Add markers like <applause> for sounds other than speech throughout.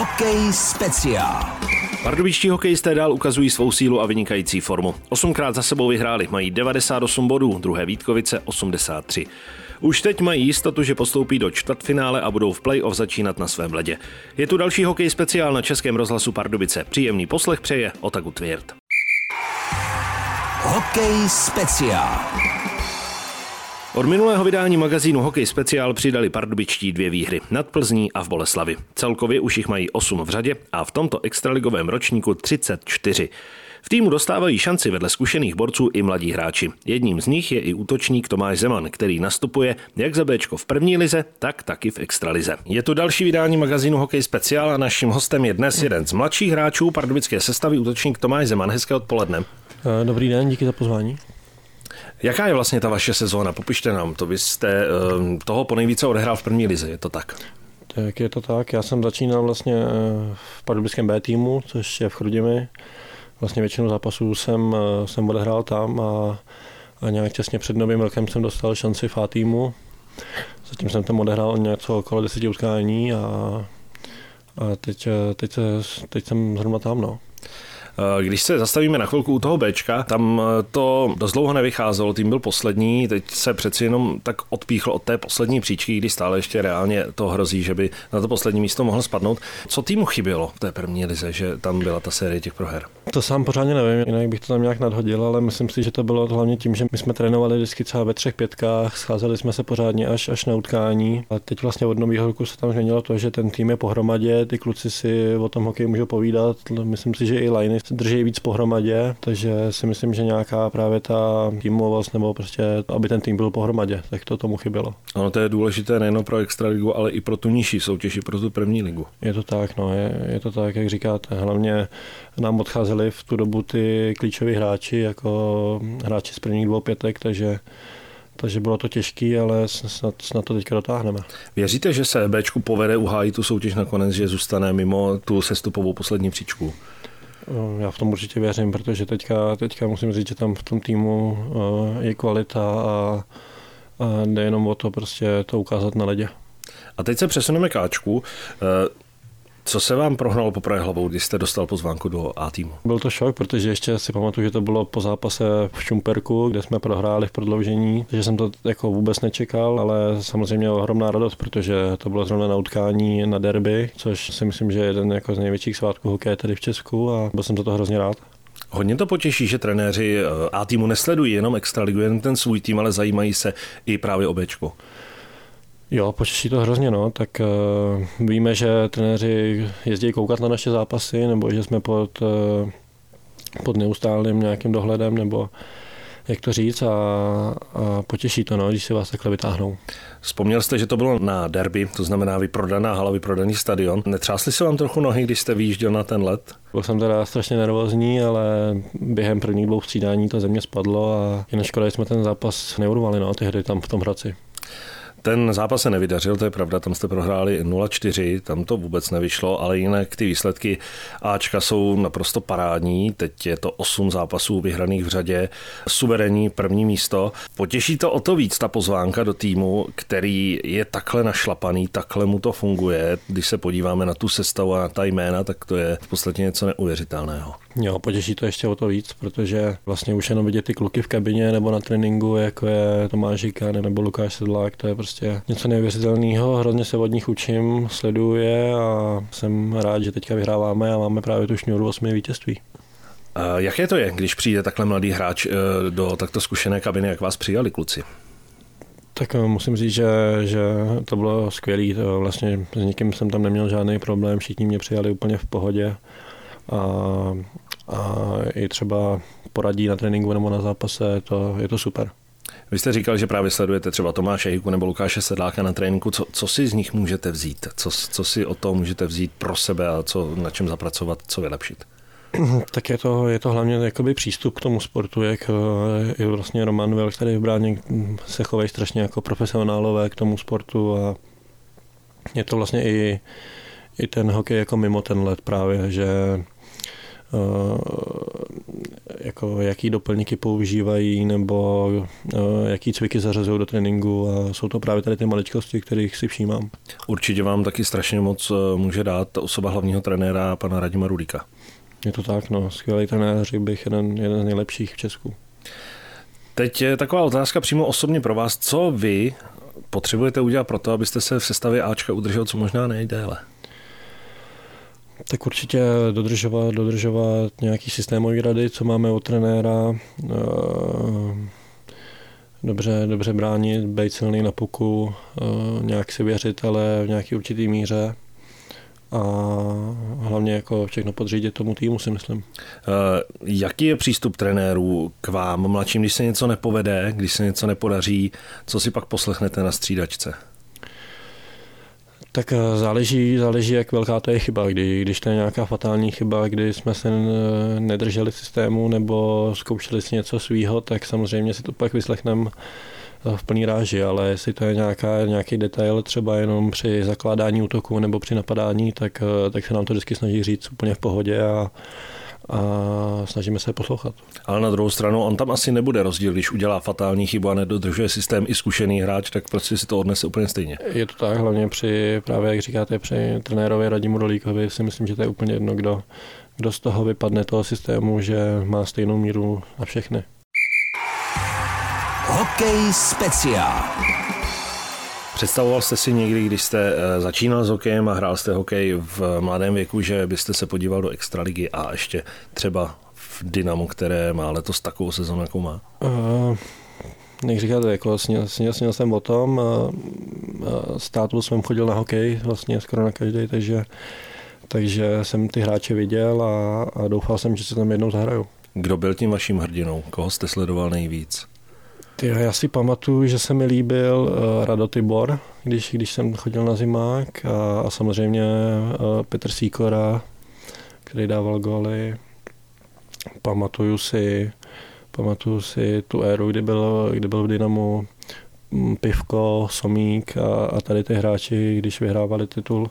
Hokej speciál. Pardubičtí hokejisté dál ukazují svou sílu a vynikající formu. Osmkrát za sebou vyhráli, mají 98 bodů, druhé Vítkovice 83. Už teď mají jistotu, že postoupí do čtvrtfinále a budou v play-off začínat na svém ledě. Je tu další hokej speciál na Českém rozhlasu Pardubice. Příjemný poslech přeje Otaku Tvěrt. Hokej speciál. Od minulého vydání magazínu Hokej Speciál přidali pardubičtí dvě výhry nad Plzní a v Boleslavi. Celkově už jich mají 8 v řadě a v tomto extraligovém ročníku 34. V týmu dostávají šanci vedle zkušených borců i mladí hráči. Jedním z nich je i útočník Tomáš Zeman, který nastupuje jak za Bčko v první lize, tak taky v extralize. Je tu další vydání magazínu Hokej Speciál a naším hostem je dnes jeden z mladších hráčů pardubické sestavy, útočník Tomáš Zeman. Hezké odpoledne. Dobrý den, díky za pozvání. Jaká je vlastně ta vaše sezóna? Popište nám to. Vy jste ehm, toho po nejvíce odehrál v první lize, je to tak? Tak je to tak. Já jsem začínal vlastně eh, v pardubickém B týmu, což je v Chrudimi. Vlastně většinu zápasů jsem, eh, jsem odehrál tam a, a nějak těsně před novým rokem jsem dostal šanci v A týmu. Zatím jsem tam odehrál něco okolo deseti utkání a, a teď, eh, teď, teď jsem zrovna tam. No. Eh, když se zastavíme na chvilku u toho Bčka, tam eh, to dost dlouho nevycházelo, tým byl poslední, teď se přeci jenom tak odpíchl od té poslední příčky, kdy stále ještě reálně to hrozí, že by na to poslední místo mohl spadnout. Co týmu chybělo v té první lize, že tam byla ta série těch proher? To sám pořádně nevím, jinak bych to tam nějak nadhodil, ale myslím si, že to bylo hlavně tím, že my jsme trénovali vždycky třeba ve třech pětkách, scházeli jsme se pořádně až, až na utkání. A teď vlastně od nového roku se tam změnilo to, že ten tým je pohromadě, ty kluci si o tom hokeji můžou povídat. Myslím si, že i liny drží víc pohromadě, takže si myslím, že nějaká právě ta týmovost nebo prostě, aby ten tým byl pohromadě, tak to tomu chybělo. Ano, to je důležité nejen pro extraligu, ale i pro tu nižší soutěž, i pro tu první ligu. Je to tak, no, je, je to tak, jak říkáte. Hlavně nám odcházeli v tu dobu ty klíčoví hráči, jako hráči z prvních dvou pětek, takže takže bylo to těžké, ale snad, snad to teďka dotáhneme. Věříte, že se Bčku povede uhájit tu soutěž nakonec, že zůstane mimo tu sestupovou poslední příčku? Já v tom určitě věřím, protože teďka, teďka musím říct, že tam v tom týmu eh, je kvalita a, a jde jenom o to prostě to ukázat na ledě. A teď se přesuneme k Ačku. Co se vám prohnalo po hlavou, když jste dostal pozvánku do A týmu? Byl to šok, protože ještě si pamatuju, že to bylo po zápase v Šumperku, kde jsme prohráli v prodloužení, takže jsem to jako vůbec nečekal, ale samozřejmě ohromná radost, protože to bylo zrovna na utkání na derby, což si myslím, že je jeden jako z největších svátků hokeje tady v Česku a byl jsem za to hrozně rád. Hodně to potěší, že trenéři eh, A týmu nesledují jenom extraligu, jen ten svůj tým, ale zajímají se i právě o Bčku. Jo, počeší to hrozně, no. Tak uh, víme, že trenéři jezdí koukat na naše zápasy, nebo že jsme pod, uh, pod neustálým nějakým dohledem, nebo jak to říct, a, a potěší to, no, když si vás takhle vytáhnou. Vzpomněl jste, že to bylo na derby, to znamená vyprodaná hala, vyprodaný stadion. Netřásli se vám trochu nohy, když jste vyjížděl na ten let? Byl jsem teda strašně nervózní, ale během prvních dvou střídání to země spadlo a jen škoda, že jsme ten zápas neurvali, no, ty hry tam v tom Hradci. Ten zápas se nevydařil, to je pravda, tam jste prohráli 0-4, tam to vůbec nevyšlo, ale jinak ty výsledky Ačka jsou naprosto parádní. Teď je to 8 zápasů vyhraných v řadě, suverénní první místo. Potěší to o to víc ta pozvánka do týmu, který je takhle našlapaný, takhle mu to funguje. Když se podíváme na tu sestavu a na ta jména, tak to je v podstatě něco neuvěřitelného. Jo, potěší to ještě o to víc, protože vlastně už jenom vidět ty kluky v kabině nebo na tréninku, jako je Tomáš Žika nebo Lukáš Sedlák, to je prostě něco neuvěřitelného. Hrozně se od nich učím, sleduje a jsem rád, že teďka vyhráváme a máme právě tu šňůru osmi vítězství. Jaké to je, když přijde takhle mladý hráč eh, do takto zkušené kabiny, jak vás přijali kluci? Tak eh, musím říct, že, že to bylo skvělé. Vlastně s nikým jsem tam neměl žádný problém, všichni mě přijali úplně v pohodě. A, a i třeba poradí na tréninku nebo na zápase, to, je to super. Vy jste říkal, že právě sledujete třeba Tomáše Hiku nebo Lukáše Sedláka na tréninku. Co, co si z nich můžete vzít? Co, co si o tom můžete vzít pro sebe a co, na čem zapracovat, co vylepšit? <clears throat> Tak je to, je to hlavně jakoby přístup k tomu sportu, jak je vlastně Roman Vel, který v bráně se chovají strašně jako profesionálové k tomu sportu a je to vlastně i, i ten hokej jako mimo ten let právě, že jako jaký doplňky používají nebo uh, jaký cviky zařazují do tréninku a jsou to právě tady ty maličkosti, kterých si všímám. Určitě vám taky strašně moc může dát osoba hlavního trenéra pana Radima Rudíka. Je to tak, no, skvělý trenér, řekl bych, jeden, jeden z nejlepších v Česku. Teď je taková otázka přímo osobně pro vás. Co vy potřebujete udělat pro to, abyste se v sestavě Ačka udržel co možná nejdéle? Tak určitě dodržovat, dodržovat nějaký systémový rady, co máme od trenéra, eh, dobře, dobře bránit, být silný na puku, eh, nějak si věřit, ale v nějaký určitý míře a hlavně jako všechno podřídit tomu týmu, si myslím. Eh, jaký je přístup trenérů k vám, mladším, když se něco nepovede, když se něco nepodaří, co si pak poslechnete na střídačce? Tak eh, záleží, záleží, jak velká to je chyba. Kdy, když to je nějaká fatální chyba, kdy jsme se nedrželi systému nebo zkoušeli si něco svýho, tak samozřejmě si to pak vyslechneme eh, v plný ráži, ale jestli to je nějaká, nějaký detail třeba jenom při zakládání útoku nebo při napadání, tak, eh, tak se nám to vždycky snaží říct úplně v pohodě a, a snažíme se poslouchat. Ale na druhou stranu, on tam asi nebude rozdíl, když udělá fatální chybu a nedodržuje systém i zkušený hráč, tak prostě si to odnese úplně stejně. Je to tak, hlavně při, právě jak říkáte, při trenérovi Radimu Dolíkovi si myslím, že to je úplně jedno, kdo, kdo z toho vypadne toho systému, že má stejnou míru na všechny. Hokej speciál. Představoval jste si někdy, když jste eh, začínal s hokejem a hrál jste hokej v mladém věku, že byste se podíval do extraligy a ještě třeba v Dynamu, které má letos takovou sezonu, jakou má? Uh, jak říkáte, jako sněl, sněl, sněl jsem o tom. Uh, státu jsem chodil na hokej vlastně skoro na každý, takže, takže jsem ty hráče viděl a, a doufal jsem, že se tam jednou zahraju. Kdo byl tím vaším hrdinou? Koho jste sledoval nejvíc? Ty, já si pamatuju, že se mi líbil uh, Rado Tibor, když, když jsem chodil na zimák a, a samozřejmě uh, Petr Sýkora, který dával góly. Pamatuju si, pamatuju si tu éru, kdy byl, kdy byl v Dynamu mm, Pivko, Somík a, a tady ty hráči, když vyhrávali titul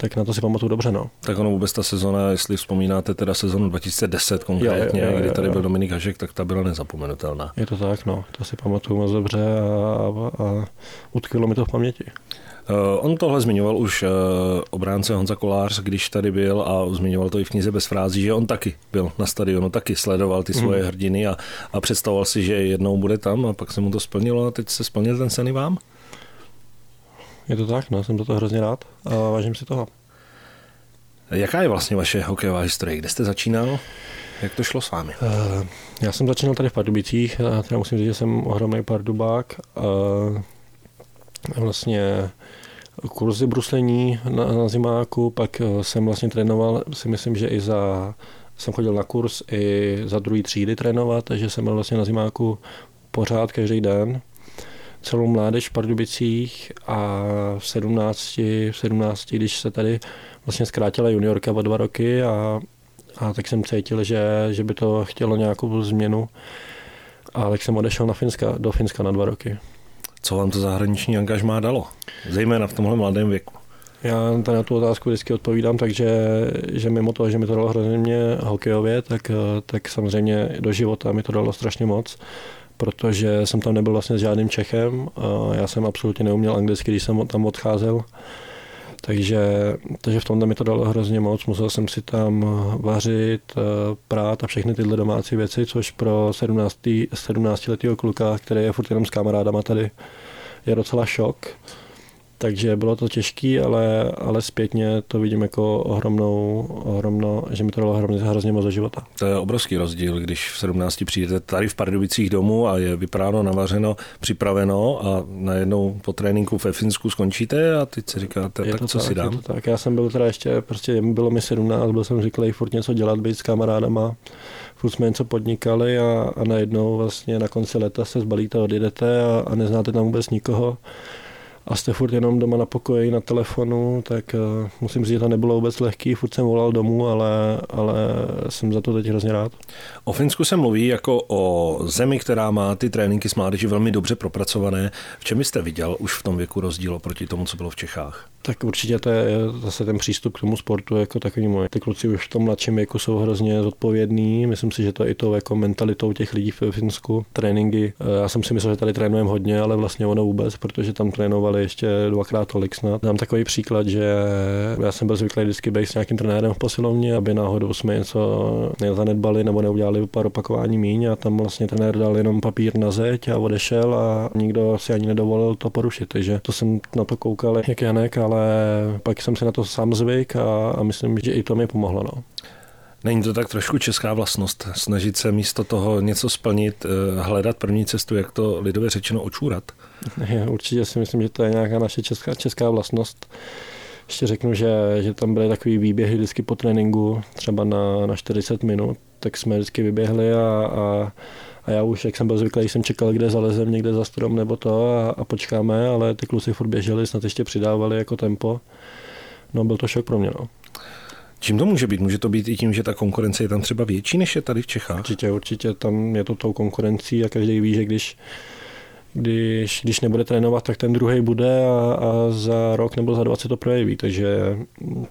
tak na to si pamatuju dobře. No. Tak ono vůbec ta sezona, jestli vzpomínáte teda sezonu 2010 konkrétně, jo, jo, jo, kdy tady byl Dominik Hašek, tak ta byla nezapomenutelná. Je to tak, no, to si pamatuju moc dobře a, a, a utkvělo mi to v paměti. Uh, on tohle zmiňoval už uh, obránce Honza Kolář, když tady byl a zmiňoval to i v knize bez frází, že on taky byl na stadionu, taky sledoval ty svoje mm. hrdiny a, a představoval si, že jednou bude tam a pak se mu to splnilo a teď se splnil ten sen i vám? Je to tak, no, jsem to hrozně rád a vážím si toho. Jaká je vlastně vaše hokejová historie? Kde jste začínal? Jak to šlo s vámi? Uh, já jsem začínal tady v Pardubicích, a teda musím říct, že jsem ohromný pardubák. Uh, vlastně kurzy bruslení na, na zimáku, pak eh, jsem vlastně trénoval, si myslím, že i za, jsem chodil na kurz i za druhý třídy trénovat, takže jsem byl vlastně na zimáku pořád každý den celou mládež v Pardubicích a v 17, v 17 když se tady vlastně zkrátila juniorka o dva roky a, a tak jsem cítil, že, že by to chtělo nějakou změnu. A tak jsem odešel na Finska, do Finska na dva roky. Co vám to zahraniční angažmá dalo? Zejména v tomhle mladém věku. Já na tu otázku vždycky odpovídám, takže že mimo toho, že mi to dalo hrozně mě hokejově, tak, tak samozřejmě do života mi to dalo strašně moc protože jsem tam nebyl vlastně s žádným Čechem. A já jsem absolutně neuměl anglicky, když jsem tam odcházel. Takže, takže v tomhle mi to dalo hrozně moc. Musel jsem si tam vařit, eh, prát a všechny tyhle domácí věci, což pro 17, 17 letého kluka, který je furt jenom s kamarádama tady, je docela šok. Takže bylo to těžké, ale, ale zpětně to vidím jako ohromnou, ohromno, že mi to dalo hrozně, hrozně moc do života. To je obrovský rozdíl, když v 17 přijdete tady v Pardubicích domů a je vypráno, navařeno, připraveno a najednou po tréninku ve Finsku skončíte a teď si říkáte, je tak co tak, si dám? tak, já jsem byl teda ještě, prostě bylo mi 17, byl jsem zvyklý furt něco dělat, být s kamarádama, furt jsme něco podnikali a, a najednou vlastně na konci leta se zbalíte, odjedete a, a neznáte tam vůbec nikoho a jste furt jenom doma na pokoji, na telefonu, tak uh, musím říct, že to nebylo vůbec lehký, furt jsem volal domů, ale, ale jsem za to teď hrozně rád. O Finsku se mluví jako o zemi, která má ty tréninky s mládeží velmi dobře propracované. V čem jste viděl už v tom věku rozdíl proti tomu, co bylo v Čechách? Tak určitě to je zase ten přístup k tomu sportu jako takový můj. Ty kluci už v tom mladším věku jsou hrozně zodpovědní. Myslím si, že to je i to jako mentalitou těch lidí v Finsku. Tréninky, já jsem si myslel, že tady trénujeme hodně, ale vlastně ono vůbec, protože tam trénovali ještě dvakrát tolik snad. Dám takový příklad, že já jsem byl zvyklý vždycky být s nějakým trenérem v posilovně, aby náhodou jsme něco nezanedbali nebo neudělali pár opakování míň a tam vlastně trenér dal jenom papír na zeď a odešel a nikdo si ani nedovolil to porušit. Takže to jsem na to koukal jak Janek, ale pak jsem se na to sám zvyk a, a myslím, že i to mi pomohlo. No. Není to tak trošku česká vlastnost, snažit se místo toho něco splnit, eh, hledat první cestu, jak to lidově řečeno očůrat? <laughs> Já určitě si myslím, že to je nějaká naše česká, česká vlastnost. Ještě řeknu, že, že tam byly takový výběhy vždycky po tréninku, třeba na, na 40 minut, tak jsme vždycky vyběhli a, a, a já už, jak jsem byl zvyklý, jsem čekal, kde zalezem někde za strom nebo to a, a počkáme, ale ty kluci furt běželi, snad ještě přidávali jako tempo. No byl to šok pro mě. No. Čím to může být? Může to být i tím, že ta konkurence je tam třeba větší, než je tady v Čechách? Určitě, určitě tam je to tou konkurencí a každý ví, že když když, když nebude trénovat, tak ten druhý bude a, a za rok nebo za 20 to projeví. Takže,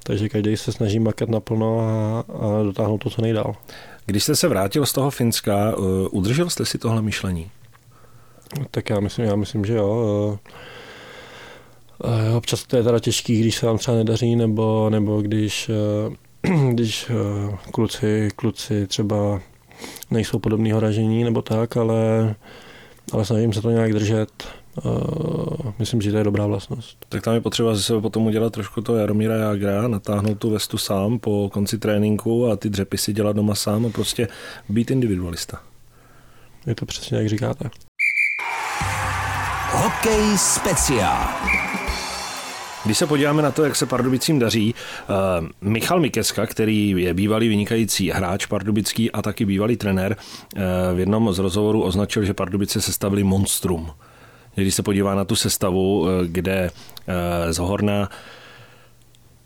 takže každý se snaží makat naplno a, a dotáhnout to co nejdál. Když jste se vrátil z toho Finska, uh, udržel jste si tohle myšlení? Tak já myslím, já myslím že jo. Uh, občas to je teda těžký, když se vám třeba nedaří, nebo, nebo když, uh, <clears throat> když kluci, kluci třeba nejsou podobného ražení nebo tak, ale ale snažím se to nějak držet. Myslím, že to je dobrá vlastnost. Tak tam je potřeba ze sebe potom udělat trošku to Jaromíra Jagra, natáhnout tu vestu sám po konci tréninku a ty dřepy si dělat doma sám a prostě být individualista. Je to přesně, jak říkáte. Hokej speciál. Když se podíváme na to, jak se Pardubicím daří, uh, Michal Mikeska, který je bývalý vynikající hráč pardubický a taky bývalý trenér, uh, v jednom z rozhovorů označil, že Pardubice sestavili monstrum. Když se podívá na tu sestavu, uh, kde z Horna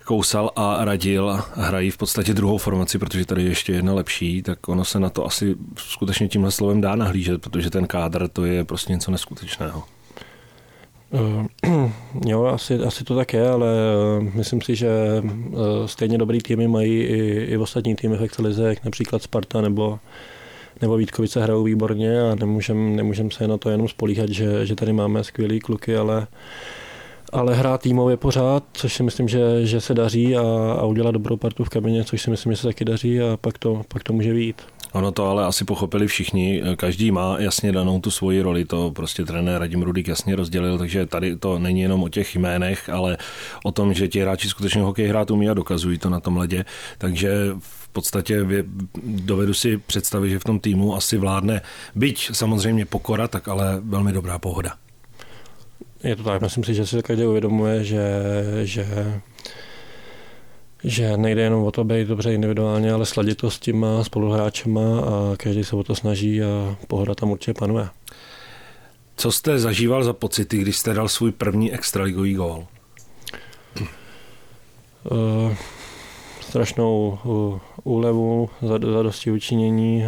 Kousal a Radil hrají v podstatě druhou formaci, protože tady je ještě jedna lepší, tak ono se na to asi skutečně tímhle slovem dá nahlížet, protože ten kádr to je prostě něco neskutečného. Uh, <clears throat> jo, asi, asi to tak je, ale uh, myslím si, že uh, stejně dobrý týmy mají i, i ostatní týmy v Extralize, jak například Sparta nebo, nebo Vítkovice hrajou výborně a nemůžeme nemůžem se na to jenom spolíhat, že, že tady máme skvělý kluky, ale ale hrát týmově pořád, což si myslím, že, že se daří a, a udělat dobrou partu v kabině, což si myslím, že se taky daří a pak to, pak to může být. Ono to ale asi pochopili všichni. Každý má jasně danou tu svoji roli, to prostě trenér Radim Rudík jasně rozdělil, takže tady to není jenom o těch jménech, ale o tom, že ti hráči skutečně hokej hrát umí a dokazují to na tom ledě. Takže v podstatě dovedu si představit, že v tom týmu asi vládne, byť samozřejmě pokora, tak ale velmi dobrá pohoda. Je to tak, myslím si, že si každý uvědomuje, že, že že nejde jenom o to být dobře individuálně, ale sladit to s těma spoluhráčema a každý se o to snaží a pohoda tam určitě panuje. Co jste zažíval za pocity, když jste dal svůj první extraligový gól? Uh, strašnou úlevu, dosti učinění.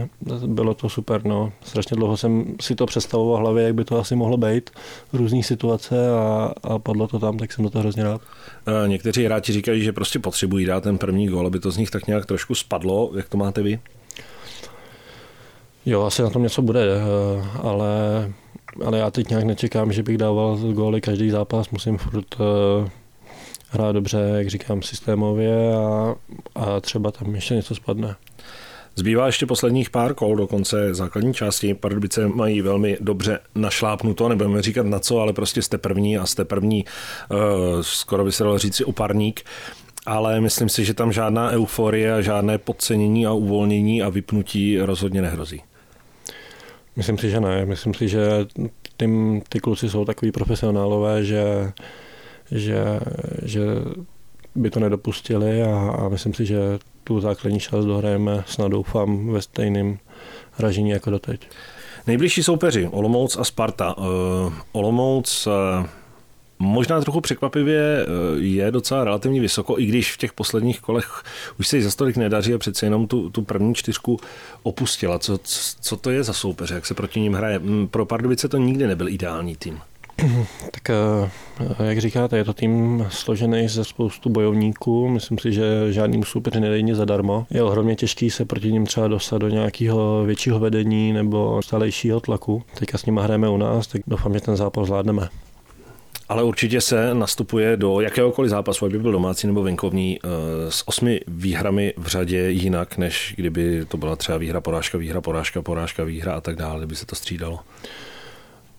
Bylo to super, no. Strašně dlouho jsem si to představoval v hlavě, jak by to asi mohlo být v různých situace a, a padlo to tam, tak jsem to hrozně rád. Někteří hráči říkají, že prostě potřebují dát ten první gól, aby to z nich tak nějak trošku spadlo. Jak to máte vy? Jo, asi na tom něco bude, eh, ale, ale já teď nějak nečekám, že bych dával góly každý zápas, musím furt eh, hrát dobře, jak říkám, systémově a, a třeba tam ještě něco spadne. Zbývá ještě posledních pár kol do konce základní části. Pardubice mají velmi dobře našlápnuto, nebudeme říkat na co, ale prostě jste první a jste první, uh, skoro by se dalo říct si oparník. Ale myslím si, že tam žádná euforie žádné podcenění a uvolnění a vypnutí rozhodně nehrozí. Myslím si, že ne. Myslím si, že tím, ty kluci jsou takový profesionálové, že že, že by to nedopustili a, a myslím si, že tu základní část dohrajeme snad doufám ve stejném ražení jako doteď. Nejbližší soupeři Olomouc a Sparta. Uh, Olomouc uh, možná trochu překvapivě eh, je docela relativně vysoko, i když v těch posledních kolech už se jí za stolik nedaří a přece jenom tu, tu první čtyřku opustila. Co, co to je za soupeře, jak se proti ním hraje? Mm, pro Pardubice to nikdy nebyl ideální tým. <clears throat> Tak eh, jak říkáte, je to tým složený ze spoustu bojovníků. Myslím si, že žádný soupeři nedej nic zadarmo. Je ohromně těžký se proti ním třeba dostat do nějakého většího vedení nebo stálejšího tlaku. Teďka s nimi hrajeme u nás, tak doufám, že ten zápas zvládneme. Ale určitě se nastupuje do jakéhokoliv zápasu, aby byl domácí nebo venkovní, eh, s osmi výhrami v řadě jinak, než kdyby to byla třeba výhra, porážka, výhra, porážka, porážka, výhra a tak dále, kdyby se to střídalo.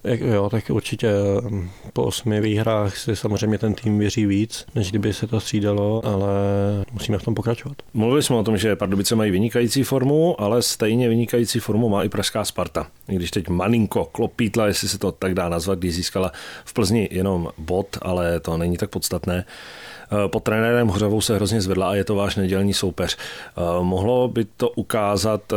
Jo, tak určitě mm, po osmi výhrách si samozřejmě ten tým věří víc, než kdyby se to střídalo, ale musíme v tom pokračovat. Mluvili jsme o tom, že Pardubice mají vynikající formu, ale stejně vynikající formu má i Pražská Sparta. Když teď malinko klopítla, jestli se to tak dá nazvat, když získala v Plzni jenom bod, ale to není tak podstatné. Eh, pod trenérem Hořavou se hrozně zvedla a je to váš nedělní soupeř. Eh, mohlo by to ukázat eh,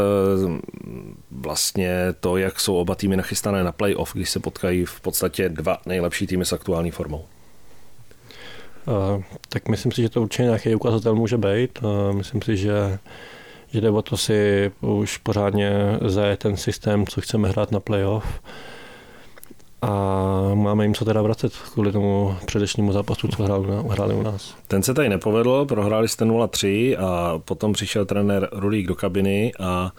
vlastně to, jak jsou oba týmy nachystané na playoff, když se potkají v podstatě dva nejlepší týmy s aktuální formou? tak myslím si, že to určitě nějaký ukazatel může být. myslím si, že že jde o to si už pořádně zajet ten systém, co chceme hrát na playoff a máme jim co teda vracet kvůli tomu předešnímu zápasu, co hráli, hráli u nás. Ten se tady nepovedl, prohráli jste 0-3 a potom přišel trenér Rulík do kabiny a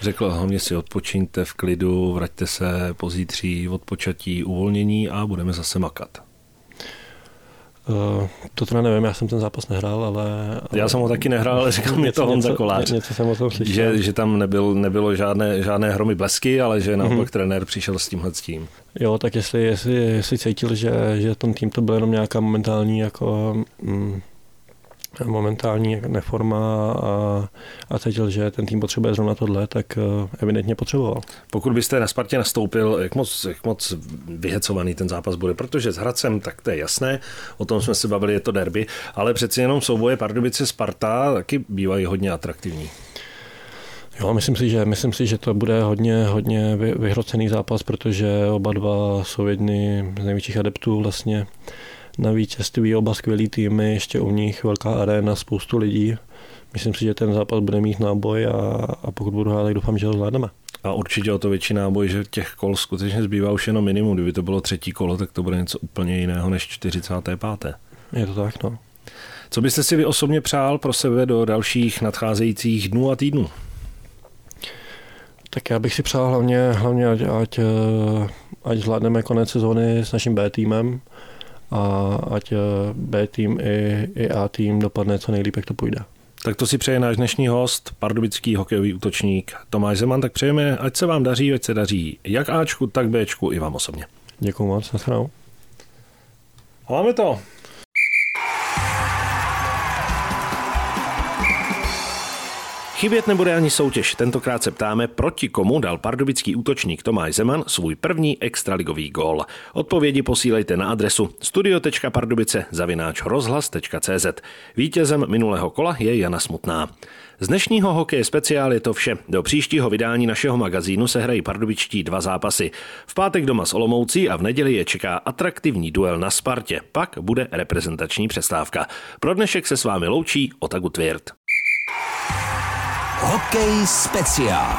řekl, hlavně si odpočiňte v klidu, vraťte se pozítří, odpočatí, uvolnění a budeme zase makat. Uh, to teda nevím, já jsem ten zápas nehrál, ale... ale já jsem ho taky nehrál, ale říkal mi to Honza Kolář. Něco jsem o tom slyšel. Že, že tam nebyl, nebylo žádné, žádné hromy blesky, ale že naopak mm-hmm. trenér přišel s tímhle s tím. Jo, tak jestli, jestli, jestli cítil, že, že ten tým to byl jenom nějaká momentální jako mm, momentální neforma a, a cítil, že ten tým potřebuje zrovna tohle, tak eh, evidentně potřeboval. Pokud byste na Spartě nastoupil, jak moc, jak moc vyhecovaný ten zápas bude, protože s Hradcem, tak to je jasné, o tom jsme se bavili, je to derby, ale přeci jenom souboje Pardubice Sparta taky bývají hodně atraktivní. Jo, myslím si, že, myslím si, že to bude hodně, hodně vyhrocený zápas, protože oba dva jsou jedny z největších adeptů vlastně na vítězství, oba skvělý týmy, ještě u nich velká arena, spoustu lidí. Myslím si, že ten zápas bude mít náboj a, a pokud budu hrát, tak doufám, že ho zvládneme. A určitě o to větší náboj, že těch kol skutečně zbývá už jenom minimum. Kdyby to bylo třetí kolo, tak to bude něco úplně jiného než 45. Je to tak, no. Co byste si vy osobně přál pro sebe do dalších nadcházejících dnů a týdnů? Tak já bych si přál hlavně, hlavně ať, ať, ať zvládneme konec sezóny s naším B týmem, a ať eh, B tým i, i A tým dopadne co nejlíp, jak to půjde. Tak to si přeje náš dnešní host, pardubický hokejový útočník Tomáš Zeman, tak přejeme, ať se vám daří, ať se daří jak Ačku, tak Bčku i vám osobně. Děkuji moc, nashledanou. máme to. Chybět nebude ani soutěž. Tentokrát se ptáme, proti komu dal pardubický útočník Tomáš Zeman svůj první extraligový gól. Odpovědi posílejte na adresu studio.pardubice zavináč rozhlas.cz. Vítězem minulého kola je Jana Smutná. Z dnešního hokeje speciál je to vše. Do příštího vydání našeho magazínu se hrají pardubičtí dva zápasy. V pátek doma s Olomoucí a v neděli je čeká atraktivní duel na Spartě. Pak bude reprezentační přestávka. Pro dnešek se s vámi loučí Otagu Tvěrt. Hokej speciál.